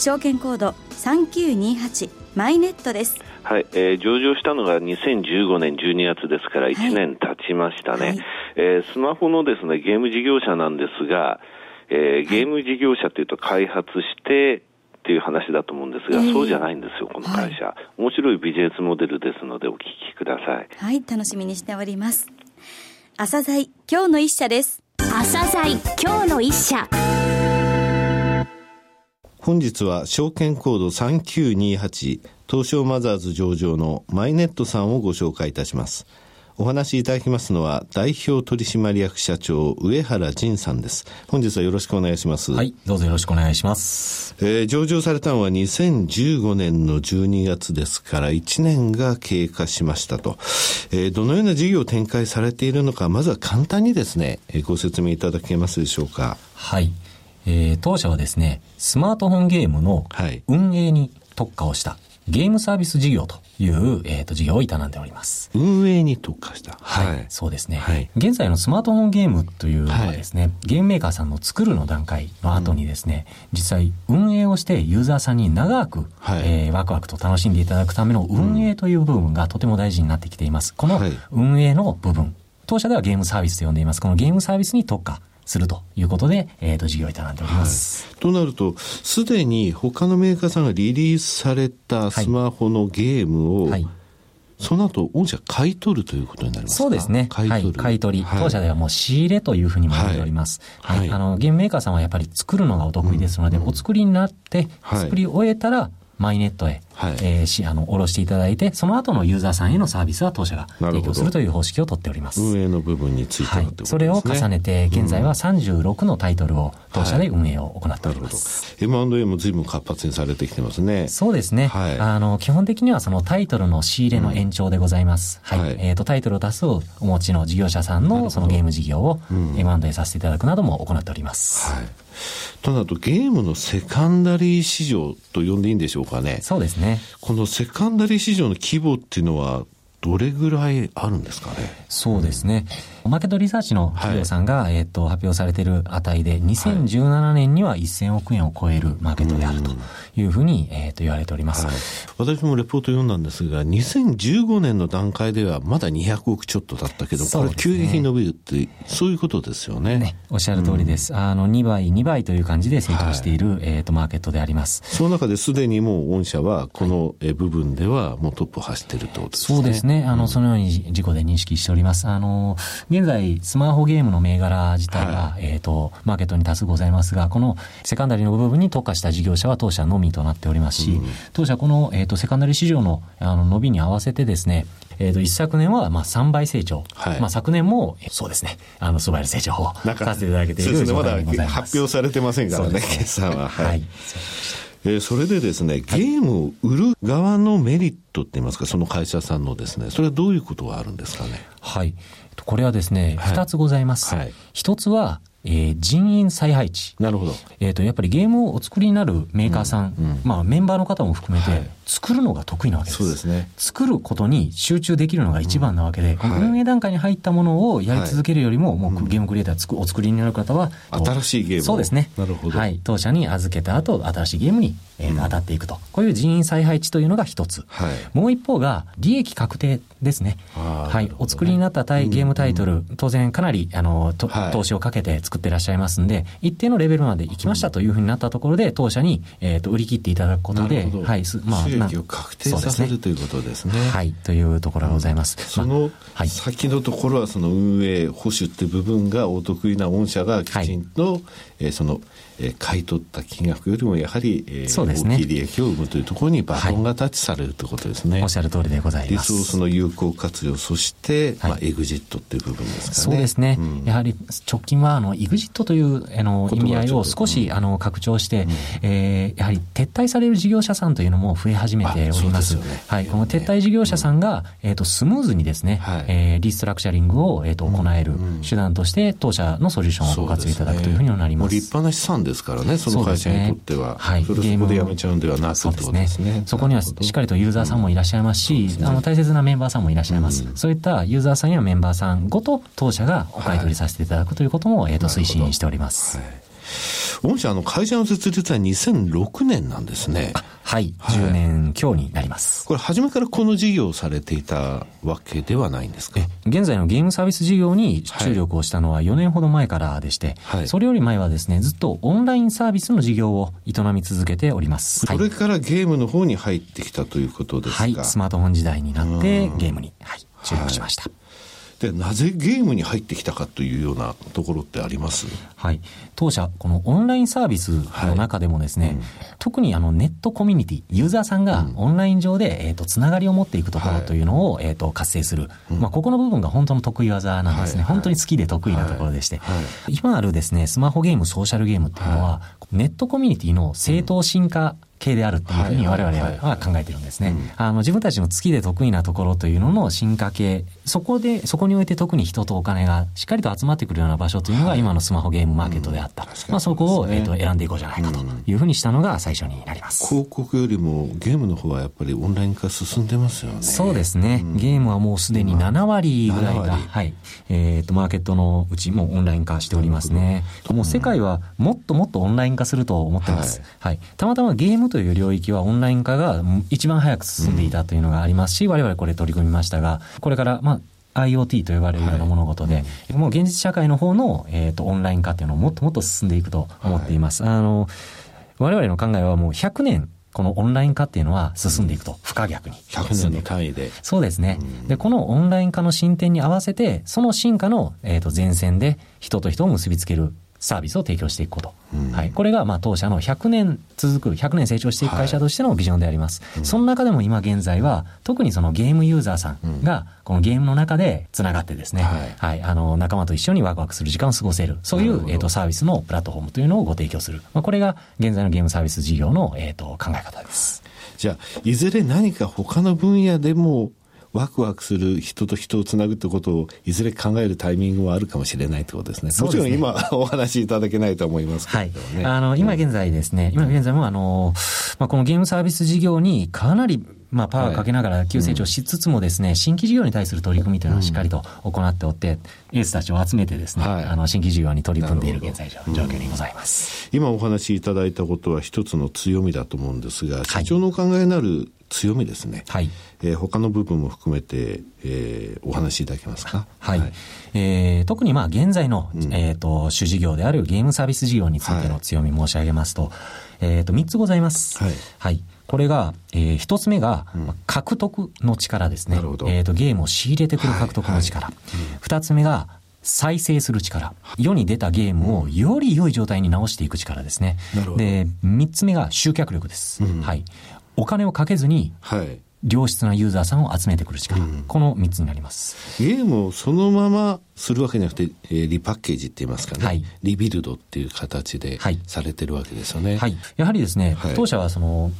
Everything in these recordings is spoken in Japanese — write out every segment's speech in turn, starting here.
証券コード3928マイネットですはい、えー、上場したのが2015年12月ですから1年経ちましたね、はい、えー、スマホのですねゲーム事業者なんですが、えー、ゲーム事業者というと開発してっていう話だと思うんですが、えー、そうじゃないんですよ、この会社、はい、面白いビジネスモデルですので、お聞きください。はい、楽しみにしております。朝鮮今日の一社です。朝鮮今日の一社。本日は証券コード3928東証マザーズ上場のマイネットさんをご紹介いたします。お話しいただきますのは、代表取締役社長、上原仁さんです。本日はよろしくお願いします。はい、どうぞよろしくお願いします。えー、上場されたのは2015年の12月ですから、1年が経過しましたと。えー、どのような事業を展開されているのか、まずは簡単にですね、えー、ご説明いただけますでしょうか。はい。えー、当社はですね、スマートフォンゲームの運営に特化をしたゲームサービス事業という、えっ、ー、と、事業を営んでおります。運営に特化した。はい。はい、そうですね、はい。現在のスマートフォンゲームというのはですね、はい、ゲームメーカーさんの作るの段階の後にですね、うん、実際運営をしてユーザーさんに長く、はい、えー、ワクワクと楽しんでいただくための運営という部分がとても大事になってきています。この運営の部分、当社ではゲームサービスと呼んでいます。このゲームサービスに特化するということで、えっ、ー、と、事業を営んでおります。はい、となると、すでに他のメーカーさんがリリースされたスマホのゲームを、はい、その後、御社買い取るということになりますか？そうですね。買い取る。はい、買い取り。当社ではもう仕入れというふうにも言っております。はい。あの、ゲームメーカーさんはやっぱり作るのがお得意ですので、うん、お作りになって、作り終えたら、マイネットへ、はい、えー、し、あの、下ろしていただいて、その後のユーザーさんへのサービスは当社が提供するという方式をとっております。運営の部分については、い、それを重ねて、現在は36のタイトルを当社で運営を行っております。はい、M&A も随分活発にされてきてますね。そうですね。はい、あの、基本的にはそのタイトルの仕入れの延長でございます。うん、はい。はい、えっ、ー、と、タイトルを多数お持ちの事業者さんのそのゲーム事業を M&A させていただくなども行っております。はい。となるとゲームのセカンダリー市場と呼んでいいんでしょうかね。そうですね。このセカンダリー市場の規模っていうのはどれぐらいあるんですかね。そうですね。マーケットリサーチの企業さんが、はい、えっ、と、発表されている値で、2017年には1000億円を超えるマーケットであるというふうに、えっ、と、言われております、はい、私もレポート読んだんですが、2015年の段階ではまだ200億ちょっとだったけど、これ急激に伸びるって、そういうことですよね。ねおっしゃる通りです。うん、あの、2倍、2倍という感じで成長している、はい、えっ、と、マーケットであります。その中ですでにもう御社は、この部分ではもうトップを走っているってことですね。そうですね。あの、そのように事故で認識しております。あの、現在、スマホゲームの銘柄自体は、はい、えっ、と、マーケットに多数ございますが、このセカンダリーの部分に特化した事業者は当社のみとなっておりますし、うん、当社この、えっ、ー、と、セカンダリー市場のあの伸びに合わせてですね、えっ、ー、と、一昨年は、まあ、3倍成長。はい、まあ、昨年も、そうですね、あの、素早い成長をさせていただけている状態でございます。まだ発表されてませんからね、決算は。はい。はいえー、それでですね、ゲームを売る側のメリットって言いますか、その会社さんのですね、それはどういうことがあるんですかね？はい。これはですね、二、はい、つございます。一、はい、つは、えー、人員再配置。なるほど。えっ、ー、と、やっぱりゲームをお作りになるメーカーさん、うんうん、まあメンバーの方も含めて、はい、作るのが得意なわけです。そうですね。作ることに集中できるのが一番なわけで、うんはい、運営段階に入ったものをやり続けるよりも、はい、もうゲームクリエイターつくお作りになる方は、新しいゲームそうですね。なるほど。はい。当社に預けた後、新しいゲームに、えー、当たっていくと。こういう人員再配置というのが一つ。はい。もう一方が、利益確定ですね。はい。お作りになったゲームタイトル、当然かなり、あの、投資をかけて作ってらっしゃいますんで、一定のレベルまで行きましたというふうになったところで、当社に、えっ、と、売り切っていただくことで、はい。まあ、収益を確定させる、ということですね。はい。というところがございます。その先のところは、その運営、保守って部分がお得意な御社がきちんと、はい、えー、その、えー、買い取った金額よりもやはり、えー、そうですね、大きい利益を生むというところにバトンがタッチされるということですね。はい、おっしゃる通りでございます。リソースの有効活用、そして、はい、まあ、エグジッ GXIT っていう部分ですかね。そうですね。うん、やはり直近はあの EXIT というあの意味合いを少し、あの拡張して、うん、えー、やはり撤退される事業者さんというのも増え始めております。すね、はい、この撤退事業者さんが、えっ、ー、とスムーズにですね、はい、えー、リストラクチャリングをえっ、ー、と行える手段として当社のソリューションをご活用いただくというふうになります。すね、立派な資産ですからね、その会社にとっては。ね、はい。それそこでやめちゃうんではなくそうですね。そこにはしっかりとユーザーさんもいらっしゃいますし、うん、あの大切なメンバーさんもいらっしゃいます。うん、そういったユーザーさんやメンバーさんごと当社がお買い取りさせていただくということも、はい、えっ、ー、と推進しております。はい御社、あの、会社の設立は2006年なんですね。はい、はい、10年強になります。これ、初めからこの事業をされていたわけではないんですか？現在のゲームサービス事業に注力をしたのは4年ほど前からでして、はい、それより前はですね、ずっとオンラインサービスの事業を営み続けております。それからゲームの方に入ってきたということですか？はい、スマートフォン時代になってゲームに、はい、注力しました。はいでなぜゲームに入ってきたかというようなところってあります？はい。当社このオンラインサービスの中でもですね、はいうん、特にあのネットコミュニティユーザーさんがオンライン上で、えーと、つながりを持っていくところというのを、はい、えーと、活性する、まあ、ここの部分が本当の得意技なんですね、はい、本当に好きで得意なところでして、今あるですねスマホゲームソーシャルゲームっていうのは、ネットコミュニティの正当進化系であるっていうふうに我々は考えてるんですね。あの自分たちの月で得意なところというのの進化系、そこで、そこにおいて特に人とお金がしっかりと集まってくるような場所というのが今のスマホゲームマーケットであった。まあそこを、えー、と選んでいこうじゃないかというふうにしたのが最初になります。広告よりもゲームの方はやっぱりオンライン化進んでますよね。そうですね。ゲームはもうすでに7割ぐらいが、はい、えっ、ー、と、マーケットのうちもオンライン化しておりますね。もう世界はもっともっとオンライン化すると思ってます。はい、はい。たまたまゲームという領域はオンライン化が一番早く進んでいたというのがありますし、我々これ取り組みましたが、これから、まあ、IoT と呼ばれるような物事で、はい、もう現実社会の方の、えーと、オンライン化っていうのをもっともっと進んでいくと思っています。はい、あの我々の考えはもう100年このオンライン化っていうのは進んでいくと、不可逆に。100年の単位で。そうですね。で、このオンライン化の進展に合わせて、その進化の、えー、と前線で人と人を結びつけるサービスを提供していくこと。うん、はい。これが、まあ、当社の100年続く、100年成長していく会社としてのビジョンであります。はい、その中でも今現在は、特にそのゲームユーザーさんが、このゲームの中でつながってですね、はい、はい。あの、仲間と一緒にワクワクする時間を過ごせる、そういう、えっ、ー、と、サービスのプラットフォームというのをご提供する。まあ、これが現在のゲームサービス事業の、えと、考え方です。じゃあ、いずれ何か他の分野でも、ワクワクする人と人をつなぐってことをいずれ考えるタイミングもあるかもしれないってことですね。すね。もちろん今お話しいただけないと思いますけど。ね。はい、あの、今現在ですね、今現在もあの、まあ、このゲームサービス事業にかなりまあ、パワーかけながら急成長しつつもですね、新規事業に対する取り組みというのはしっかりと行っておって、エースたちを集めてですね、あの、新規事業に取り組んでいる現在状況にございます。今お話しいただいたことは一つの強みだと思うんですが、社長のお考えになる強みですね。はい。えー、他の部分も含めて、えー、お話しいただけますか？はい。はい、えー、特にまあ現在の、うん、えっ、ー、と主事業であるゲームサービス事業についての強み申し上げますと、はい、えっ、と三つございます。はい。はい。これが、えー、一つ目が、うん、獲得の力ですね。なるほど。えっ、ー、とゲームを仕入れてくる獲得の力。二、はい、つ目が再生する力。世に出たゲームをより良い状態に直していく力ですね。で、三つ目が集客力です。うん、はい。お金をかけずに、はい。良質なユーザーさんを集めてくる力、うん、この3つになります。ゲームをそのままするわけじゃなくて、えー、リパッケージって言いますかね、はい、リビルドっていう形でされてるわけですよね。はい、やはりですね、はい、当社はその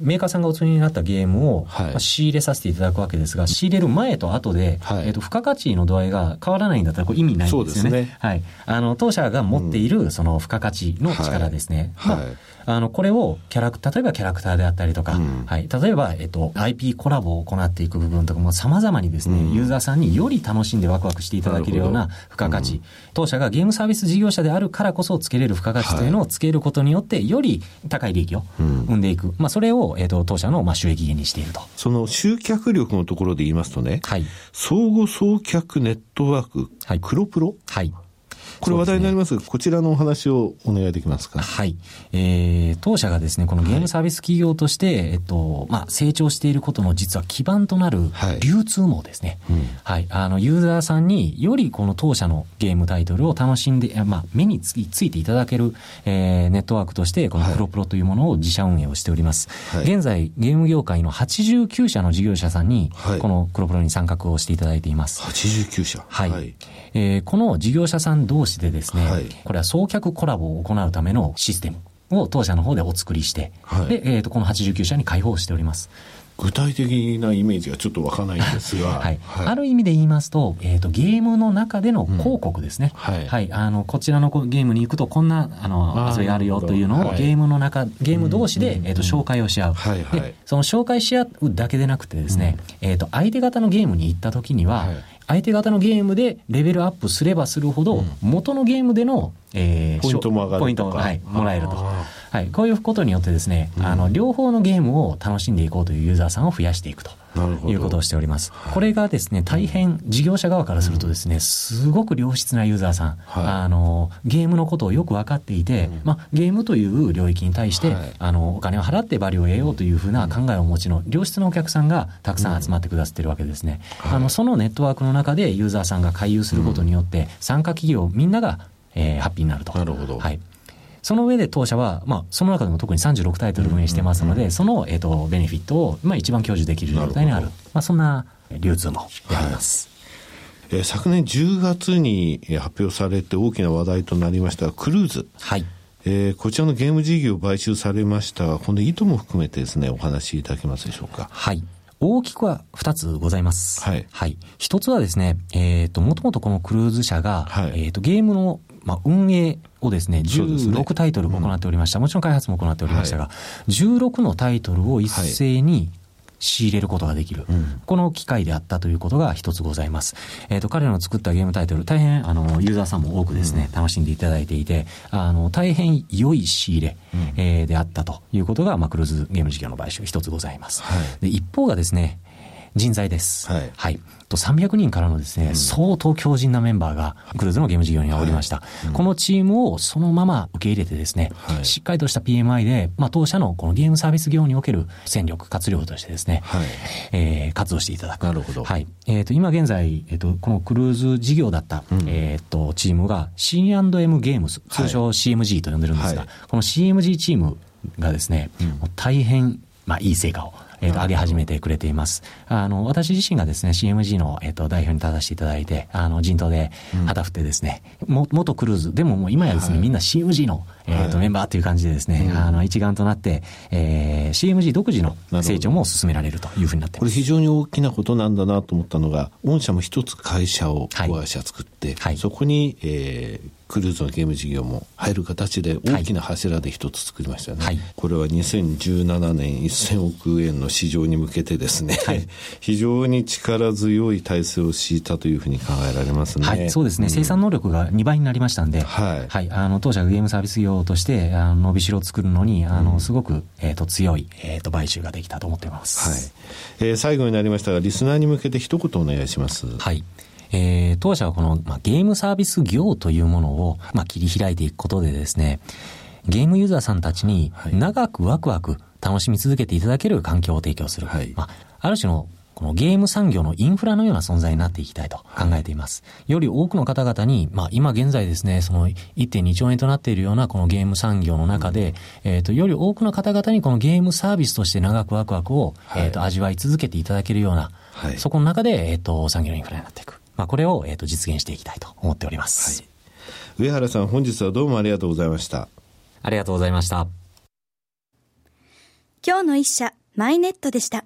メーカーさんがお作りになったゲームを、はい、仕入れさせていただくわけですが、仕入れる前と後で、はい、えっ、と、付加価値の度合いが変わらないんだったら、これ意味ないんですよね。ね。はい。あの、当社が持っている、その付加価値の力ですね。はい、まああの、これをキャラク、例えばキャラクターであったりとか、うん、はい。例えば、えっと、IP コラボを行っていく部分とかも様々にですね、うん、ユーザーさんにより楽しんでワクワクしていただけるような付加価値、うん、当社がゲームサービス事業者であるからこそつけれる付加価値というのをつけることによって、より高い利益を生んでいく。まあ、それを、えっと、当社の、まあ、収益源にしていると。その集客力のところで言いますとね、はい。相互送客ネットワーク、はい。黒プロ？はい。これ話題になりますね、こちらのお話をお願いできますか？はい。えー、当社がですね、このゲームサービス企業として、はい、えっと、まあ、成長していることの実は基盤となる流通網ですね。はい、うんはい、あの、ユーザーさんによりこの当社のゲームタイトルを楽しんで、まあ、目につついていただける、えー、ネットワークとして、このプロプロというものを自社運営をしております。はい、現在、ゲーム業界の89社の事業者さんに、このプロプロに参画をしていただいています。89社はい。はい、えー、この事業者さん同士でですね、はい、これは送客コラボを行うためのシステムを当社の方でお作りして、はい、で、えっ、ー、と、この89社に開放しております。具体的なイメージがちょっとわからないんですが、はい、はい、ある意味で言いますと,、えーと、ゲームの中での広告ですね、うん、はい、はい、あのこちらのゲームに行くとこんなあの遊びがあるよというのをゲームの中ゲーム同士で、えーと、紹介をし合う、はいはい、でその紹介し合うだけでなくてですね、うん、えーと、相手方のゲームに行った時には、はい相手方のゲームでレベルアップすればするほど、元のゲームでの、えー、ポイントも上がるポイントが、はい、もらえると。はい、こういうことによってですね、あの両方のゲームを楽しんでいこうというユーザーさんを増やしていくということをしております。これがですね、大変事業者側からするとですね、すごく良質なユーザーさん、はい、あのゲームのことをよく分かっていて、うん、まあ、ゲームという領域に対して、はい、あのお金を払ってバリューを得ようというふうな考えをお持ちの良質なお客さんがたくさん集まってくださってるわけですね。うん、あのそのネットワークの中でユーザーさんが回遊することによって、参加企業みんながえー、ハッピーになると。なるほど。はい。その上で当社は、まあ、その中でも特に36タイトル運営してますので、その、えっ、ー、と、ベネフィットを、まあ、一番享受できる状態にある。まあ、そんな流通もであります。はい、えー、昨年10月に発表されて大きな話題となりましたクルーズ。はい。えー、こちらのゲーム事業を買収されましたが、この意図も含めてですね、お話しいただけますでしょうか？はい。大きくは2つございます。はい。はい。一つはですね、えっ、ー、と、もともとこのクルーズ社が、はい、えっ、と、ゲームのまあ、運営をですね、16タイトル行っておりました。もちろん開発も行っておりましたが、はい、16のタイトルを一斉に仕入れることができる、うん、この機会であったということが一つございます。えっ、ー、と、彼らの作ったゲームタイトル、大変、あの、ユーザーさんも多くですね、うん、楽しんでいただいていて、あの、大変良い仕入れ、うん、えー、であったということが、まあ、クルーズゲーム事業の買収一つございます。はい、で一方がですね、人材です。はい。はい。と300人からのですね、うん、相当強靭なメンバーがクルーズのゲーム事業にはおりました、はいうん、このチームをそのまま受け入れてですね、はい、しっかりとした PMI で、まあ、当社のこのゲームサービス業における戦力、活力としてですね、はい、えー、活動していただく。なるほど。はい。えっ、ー、と、今現在、えっ、ー、と、このクルーズ事業だった、うん、えっ、ー、と、チームが C&M ゲームス、通称 CMG と呼んでるんですが、この CMG チームがですね、大変、まあ、いい成果をえっ、ー、と、上げ始めてくれています。あの、私自身がですね、CMG の、えっ、ー、と、代表に立たせていただいて、あの、陣頭で旗振ってですね、うん、も、元クルーズ、でももう今やですね、はい、みんな CMG の、えっ、ー、と、メンバーという感じでですね、あの、一丸となって、えー、CMG 独自の成長も進められるというふうになってます。これ非常に大きなことなんだなと思ったのが、御社も一つ会社を、我が社作って、はい、そこに、えー、クルーズのゲーム事業も入る形で大きな柱で一つ作りましたよね、はい、これは2017年1000億円の市場に向けてですね、はい、非常に力強い体制を敷いたというふうに考えられますね、はい、そうですね、うん、生産能力が2倍になりましたんで、はい。はい、あの当社がゲームサービス業としてあの伸びしろを作るのにあのすごく、えーと、強い、えーと、買収ができたと思っています、はい。えー、最後になりましたがリスナーに向けて一言お願いします。はいえー、当社はこの、まあ、ゲームサービス業というものを、まあ、切り開いていくことでですね、ゲームユーザーさんたちに長くワクワク楽しみ続けていただける環境を提供する。はい、まあ、ある種のこのゲーム産業のインフラのような存在になっていきたいと考えています。より多くの方々に、まあ今現在ですね、その1.2兆円となっているようなこのゲーム産業の中で、うん、えっ、と、より多くの方々にこのゲームサービスとして長くワクワクを、はい、えっ、と、味わい続けていただけるような、はい、そこの中で、えっ、と、産業のインフラになっていく。まあ、これを、えー、と実現していきたいと思っております、はい、上原さん本日はどうもありがとうございました。ありがとうございました。今日の一社マイネットでした。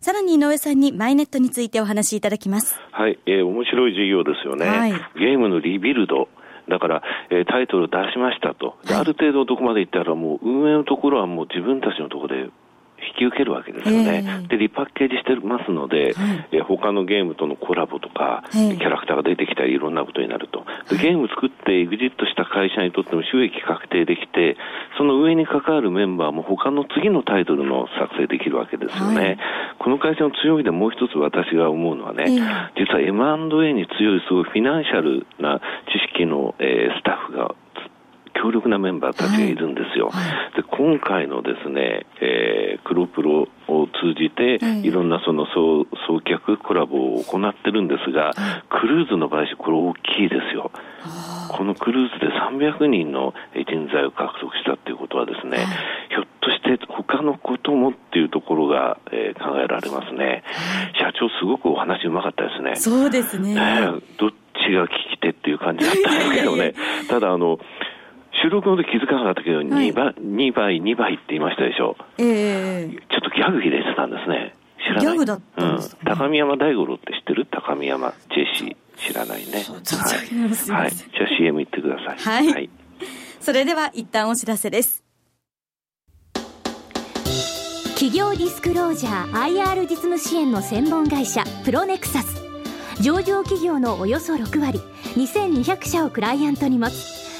さらに井上さんにマイネットについてお話しいただきます。はい、えー、面白い事業ですよね、はい、ゲームのリビルド。だから、えー、タイトル出しましたと、で、はい、ある程度どこまでいったら、もう運営のところはもう自分たちのところで引き受けるわけですよね。えー、で、リパッケージしてますので、はい、えー、他のゲームとのコラボとか、えー、キャラクターが出てきたりいろんなことになると。でゲーム作ってエグジットした会社にとっても収益確定できて、その上に関わるメンバーも他の次のタイトルの作成できるわけですよね。はい、この会社の強みでもう一つ私が思うのはね、えー、実は M&A に強いすごいフィナンシャルな知識式の、えー、スタッフが強力なメンバーたちがいるんですよ。はいはい、で今回のですね、えー、黒プロを通じて、いろんなその送送客コラボを行ってるんですが、クルーズの場合、これ大きいですよ。このクルーズで300人の人材を獲得したっていうことはですね、ひょっとして他のこともっていうところが、えー、考えられますね。社長すごくお話うまかったですね。そうですね。ねどっちが聞き手っていう感じだったんですけどね。ただあの、収録の時気づかなかったけど、2倍、2倍、2倍って言いましたでしょ。ええー、ちょっとギャグ入れてたんですね。知らない？ギャグだったんですうん、高見山大五郎って知ってる？高見山ジェシー。知らないね。はい。はい。じゃあ CM 行ってください。はい。はい、それでは一旦お知らせです。企業ディスクロージャー IR 実務支援の専門会社プロネクサス上場企業のおよそ6割2200社をクライアントに持つ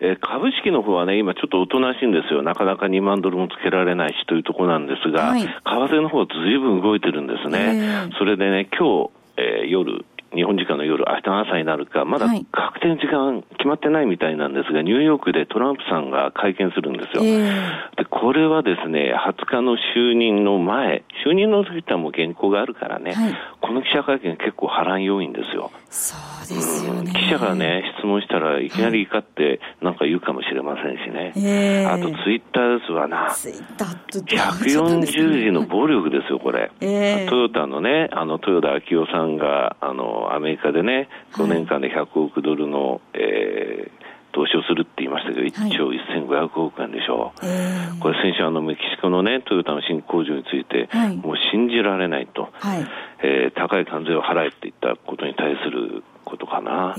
えー、株式の方はね、今ちょっとおとなしいんですよ。なかなか2万ドルもつけられないしというところなんですが、はい、為替の方はずいぶん動いてるんですね。それでね、今日、えー、夜、日本時間の夜、明日の朝になるか、まだ確定の時間決まってないみたいなんですが、ニューヨークでトランプさんが会見するんですよ。えー、でこれはですね、20日の就任の前、就任の時ってもう原稿があるからね、はい、この記者会見結構波乱要因ですよ。そうですよね。記者がね、質問したらいきなり怒ってなんか言うかもしれませんしね。えー、あとツイッターですわな。ツイッターと140字の暴力ですよ、これ。えー、トヨタのね、あの、豊田昭夫さんが、あの、アメリカでね、5年間で100億ドルの、えー、投資をするって言いましたけど、1兆1500億円でしょ。う、はい、これ、先週、あのメキシコのね、トヨタの新工場について、はい、もう信じられないと、はい、えー、高い関税を払えって言ったことに対することかな、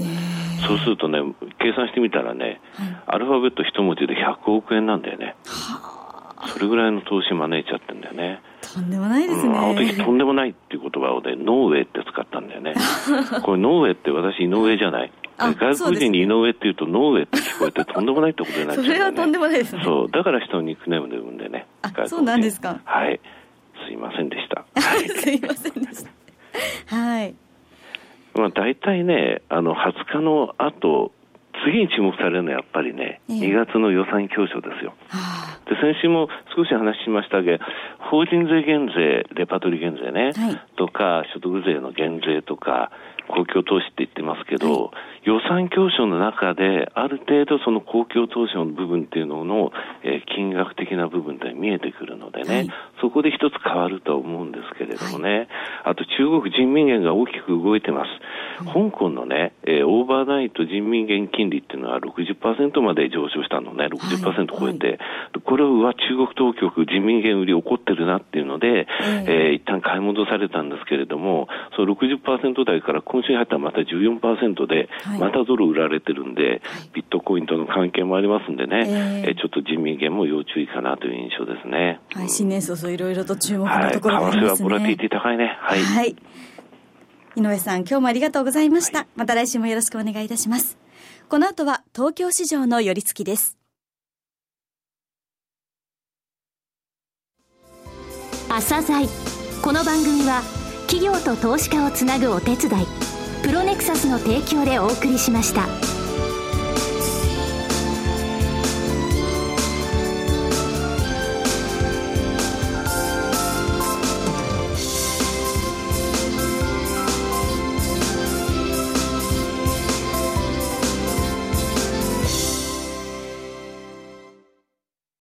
そうするとね、計算してみたらね、アルファベット一文字で100億円なんだよね。それぐらいの投資招いちゃってんだよね。とんでもないですね。うん、あの時とんでもないっていう言葉をね、ノーウェイって使ったんだよね。これノーウェイって私井上じゃない。外国人に井上って言うとノーウェイって聞こえてとんでもないってことになっちゃう、ね、それはとんでもないですね。そう。だから人のニックネームで呼んでね。あ、そうなんですか。はい。すいませんでした。はい、すいませんでした。はい。まあ大体ね、あの、20日の後、次に注目されるのはやっぱりね、えー、2月の予算教書ですよ。で先週も少し話しましたが、法人税減税、レパートリー減税ね、はい、とか、所得税の減税とか、公共投資って言ってますけど、はい、予算教書の中で、ある程度その公共投資の部分っていうのの、えー、金額的な部分って見えてくるのでね、はい、そこで一つ変わると思うんですけれどもね、あと中国人民元が大きく動いてます。香港のね、えー、オーバーナイト人民元金利っていうのは60%まで上昇したのね、60%超えて、はい。はい、これは中国当局、人民元売り起こってるなっていうので、えー、一旦買い戻されたんですけれども、その60%台から今週に入ったらまた14%で、またドル売られてるんで、はい、ビットコインとの関係もありますんでね、えー、ちょっと人民元も要注意かなという印象ですね。はい、新年早々いろいろと注目のところがありますね。はい、為替はボラティティ高いね。はい。はい井上さん、今日もありがとうございました。はい、また来週もよろしくお願いいたします。この後は東京市場の寄り付きです。朝鮮この番組は企業と投資家をつなぐお手伝いプロネクサスの提供でお送りしました。